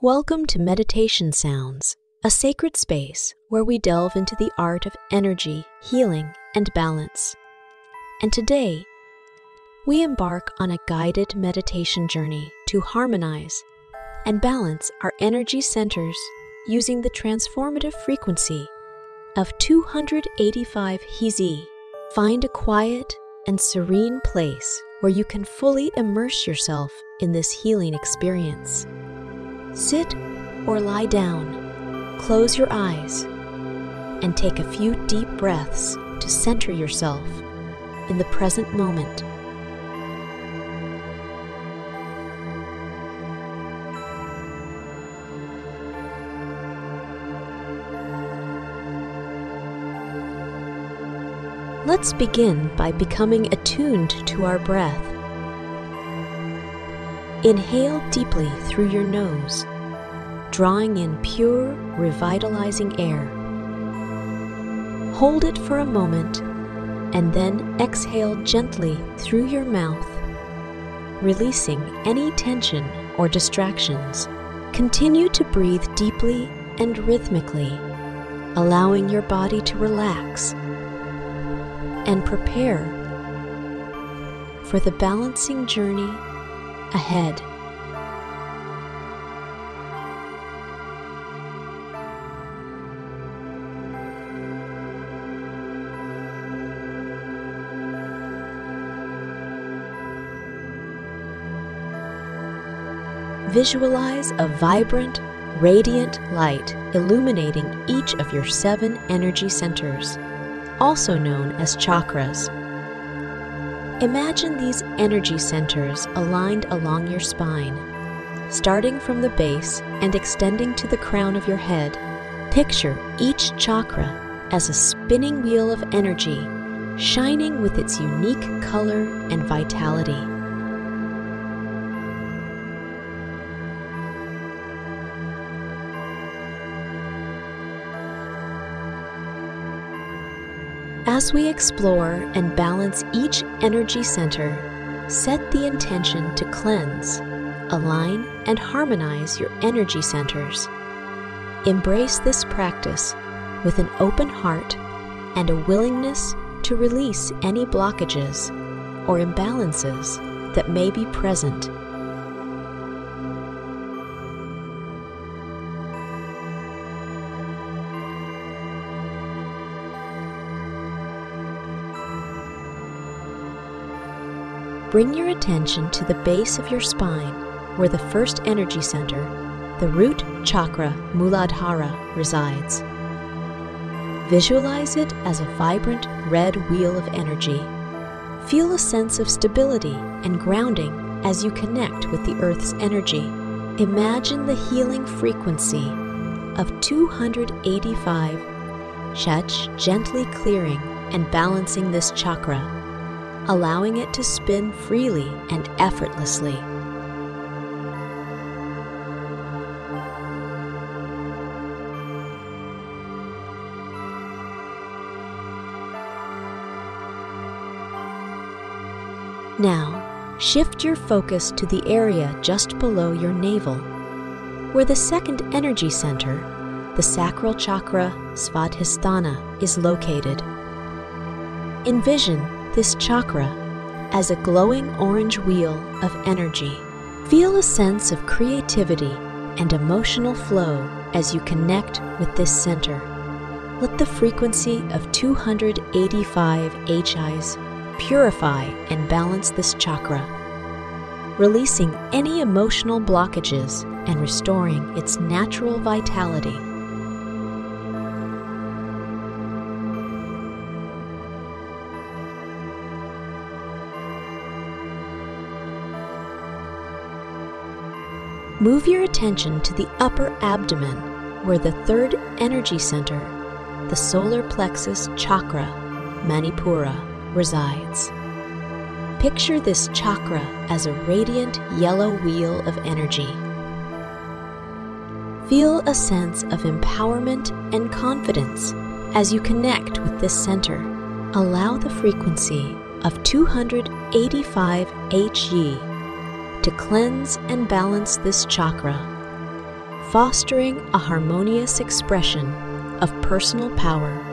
Welcome to Meditation Sounds, a sacred space where we delve into the art of energy, healing, and balance. And today, we embark on a guided meditation journey to harmonize and balance our energy centers using the transformative frequency of 285 Hizi. Find a quiet and serene place where you can fully immerse yourself in this healing experience. Sit or lie down, close your eyes, and take a few deep breaths to center yourself in the present moment. Let's begin by becoming attuned to our breath. Inhale deeply through your nose, drawing in pure, revitalizing air. Hold it for a moment and then exhale gently through your mouth, releasing any tension or distractions. Continue to breathe deeply and rhythmically, allowing your body to relax and prepare for the balancing journey ahead. Visualize a vibrant, radiant light illuminating each of your seven energy centers also known as chakras. Imagine these energy centers aligned along your spine, starting from the base and extending to the crown of your head. Picture each chakra as a spinning wheel of energy, shining with its unique color and vitality. As we explore and balance each energy center, set the intention to cleanse, align, and harmonize your energy centers. Embrace this practice with an open heart and a willingness to release any blockages or imbalances that may be present Bring your attention to the base of your spine, where the first energy center, the root chakra Muladhara, resides. Visualize it as a vibrant red wheel of energy. Feel a sense of stability and grounding as you connect with the Earth's energy. Imagine the healing frequency of 285 Shach gently clearing and balancing this chakra allowing it to spin freely and effortlessly. Now, shift your focus to the area just below your navel, where the second energy center, the sacral chakra Svadhisthana, is located. Envision this chakra as a glowing orange wheel of energy. Feel a sense of creativity and emotional flow as you connect with this center. Let the frequency of 285 HIs purify and balance this chakra, releasing any emotional blockages and restoring its natural vitality. Move your attention to the upper abdomen, where the third energy center, the solar plexus chakra, Manipura, resides. Picture this chakra as a radiant yellow wheel of energy. Feel a sense of empowerment and confidence as you connect with this center. Allow the frequency of 285 HE to cleanse and balance this chakra, fostering a harmonious expression of personal power.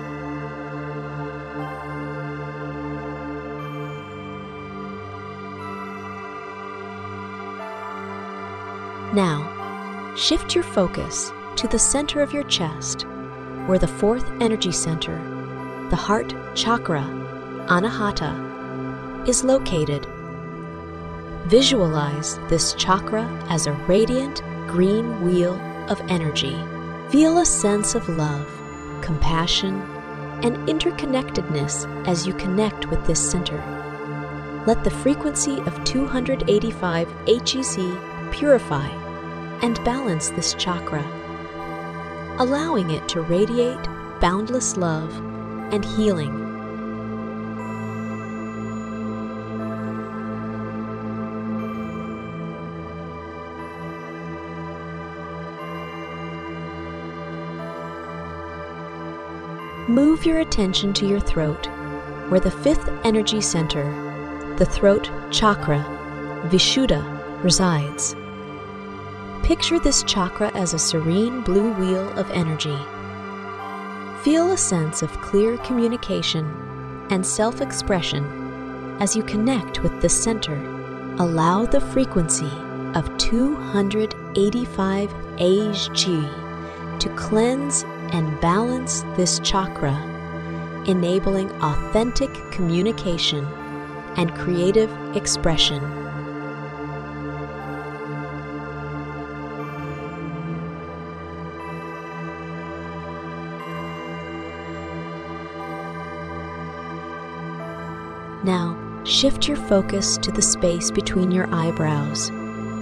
Now, shift your focus to the center of your chest, where the fourth energy center, the heart chakra, Anahata, is located. Visualize this chakra as a radiant green wheel of energy. Feel a sense of love, compassion, and interconnectedness as you connect with this center. Let the frequency of 285 HEZ purify and balance this chakra, allowing it to radiate boundless love and healing. Move your attention to your throat, where the fifth energy center, the throat chakra, Vishuddha, resides. Picture this chakra as a serene blue wheel of energy. Feel a sense of clear communication and self expression as you connect with the center. Allow the frequency of 285 Hg to cleanse and balance this chakra, enabling authentic communication and creative expression. Now, shift your focus to the space between your eyebrows,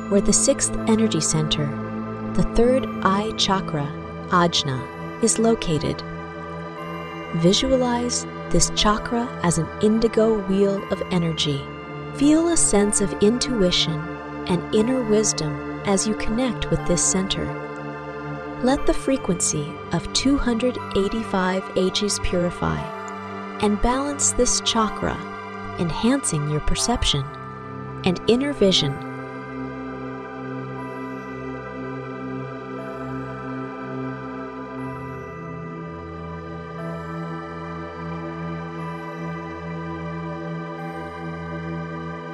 where the sixth energy center, the third eye chakra, Ajna, is located. Visualize this chakra as an indigo wheel of energy. Feel a sense of intuition and inner wisdom as you connect with this center. Let the frequency of 285 H's purify and balance this chakra enhancing your perception and inner vision.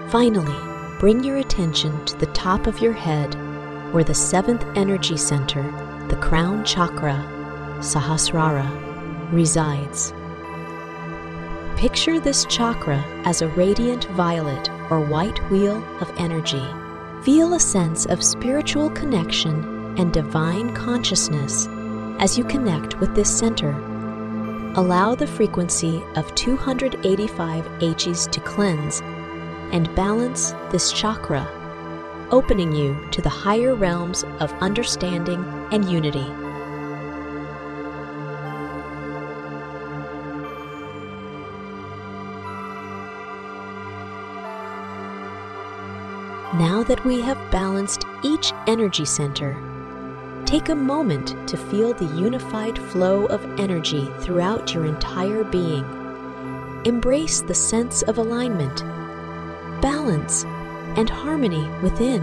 Finally, bring your attention to the top of your head where the seventh energy center, the crown chakra, Sahasrara, resides. Picture this chakra as a radiant violet or white wheel of energy. Feel a sense of spiritual connection and divine consciousness as you connect with this center. Allow the frequency of 285 H's to cleanse and balance this chakra, opening you to the higher realms of understanding and unity. Now that we have balanced each energy center, take a moment to feel the unified flow of energy throughout your entire being. Embrace the sense of alignment, balance, and harmony within.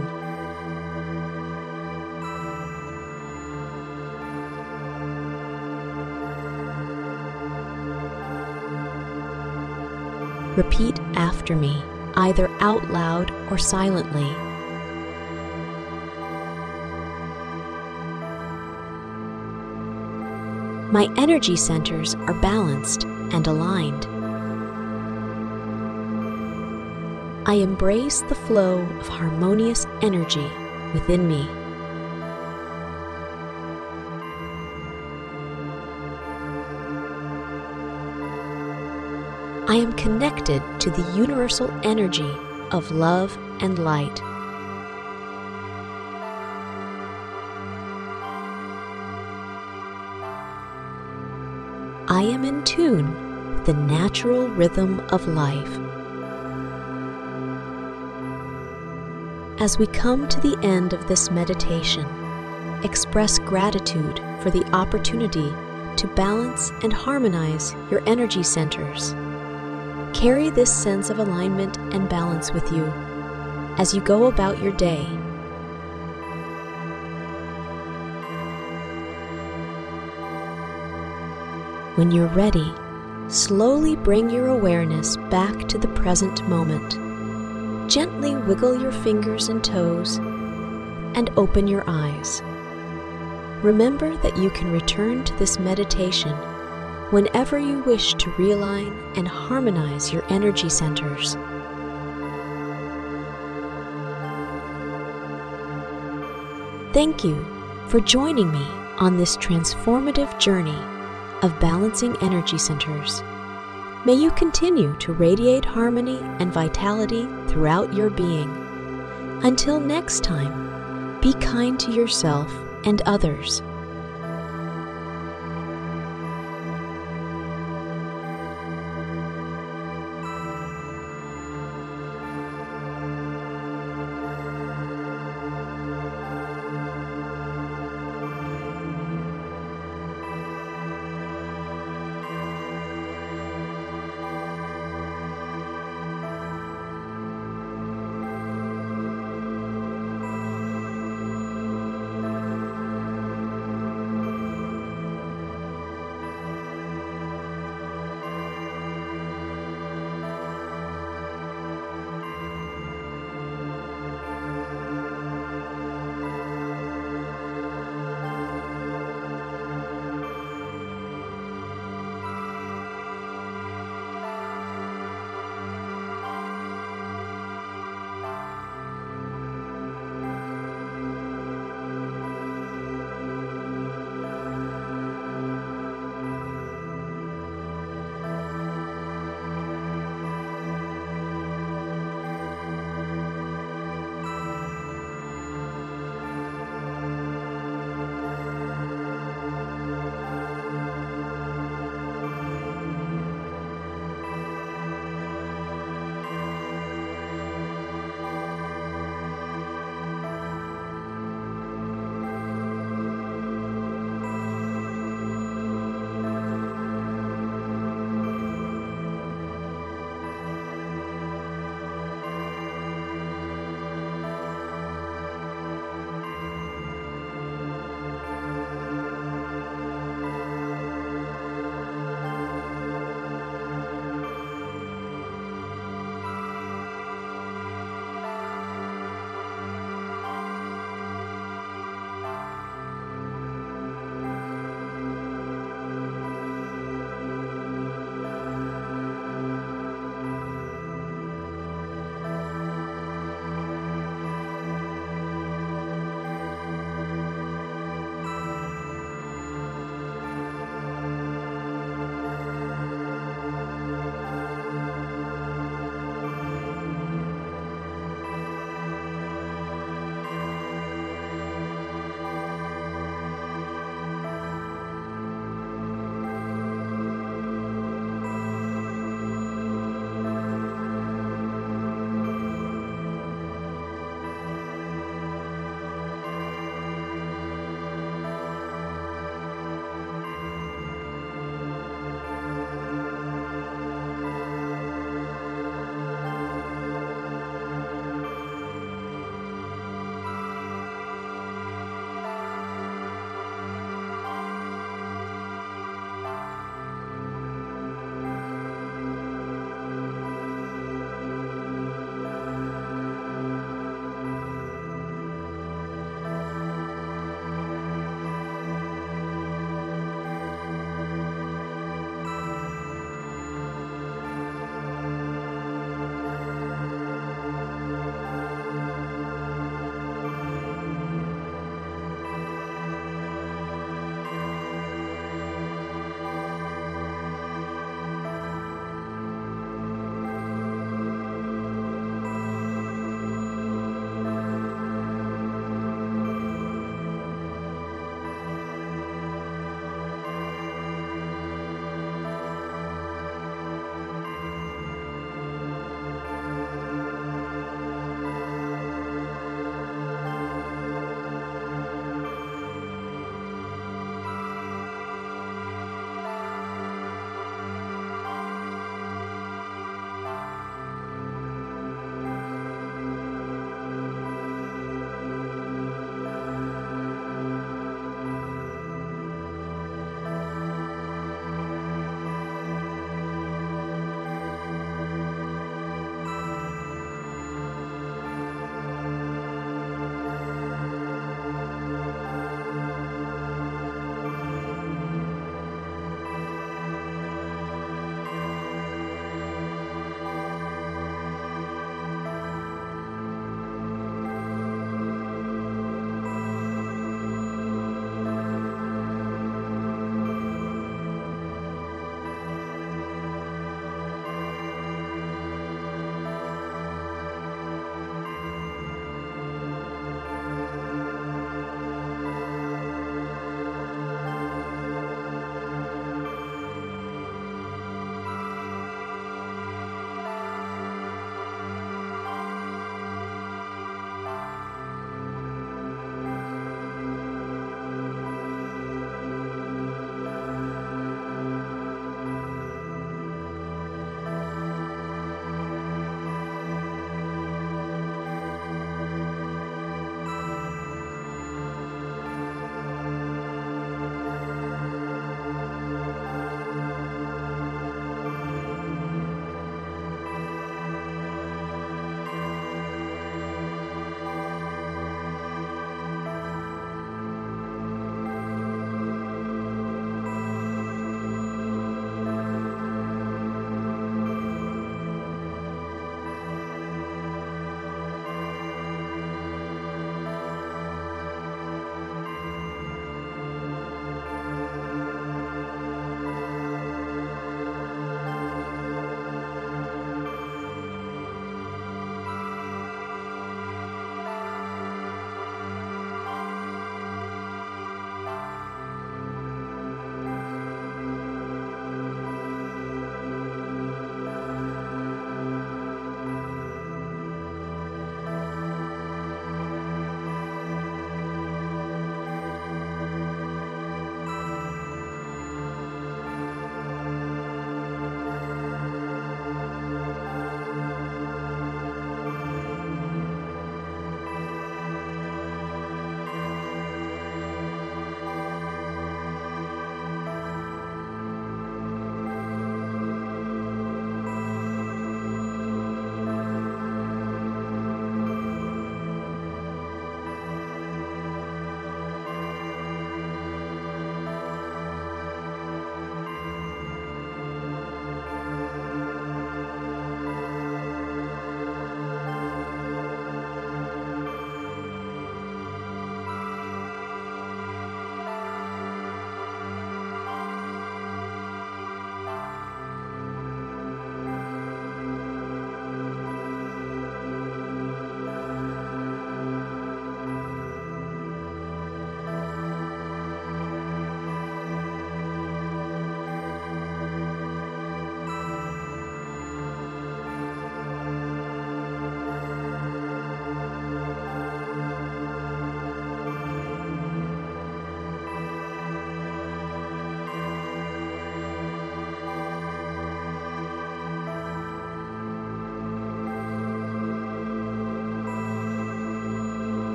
Repeat after me either out loud or silently. My energy centers are balanced and aligned. I embrace the flow of harmonious energy within me. I am connected to the universal energy of love and light. I am in tune with the natural rhythm of life. As we come to the end of this meditation, express gratitude for the opportunity to balance and harmonize your energy centers. Carry this sense of alignment and balance with you as you go about your day. When you're ready, slowly bring your awareness back to the present moment. Gently wiggle your fingers and toes and open your eyes. Remember that you can return to this meditation whenever you wish to realign and harmonize your energy centers. Thank you for joining me on this transformative journey of balancing energy centers. May you continue to radiate harmony and vitality throughout your being. Until next time, be kind to yourself and others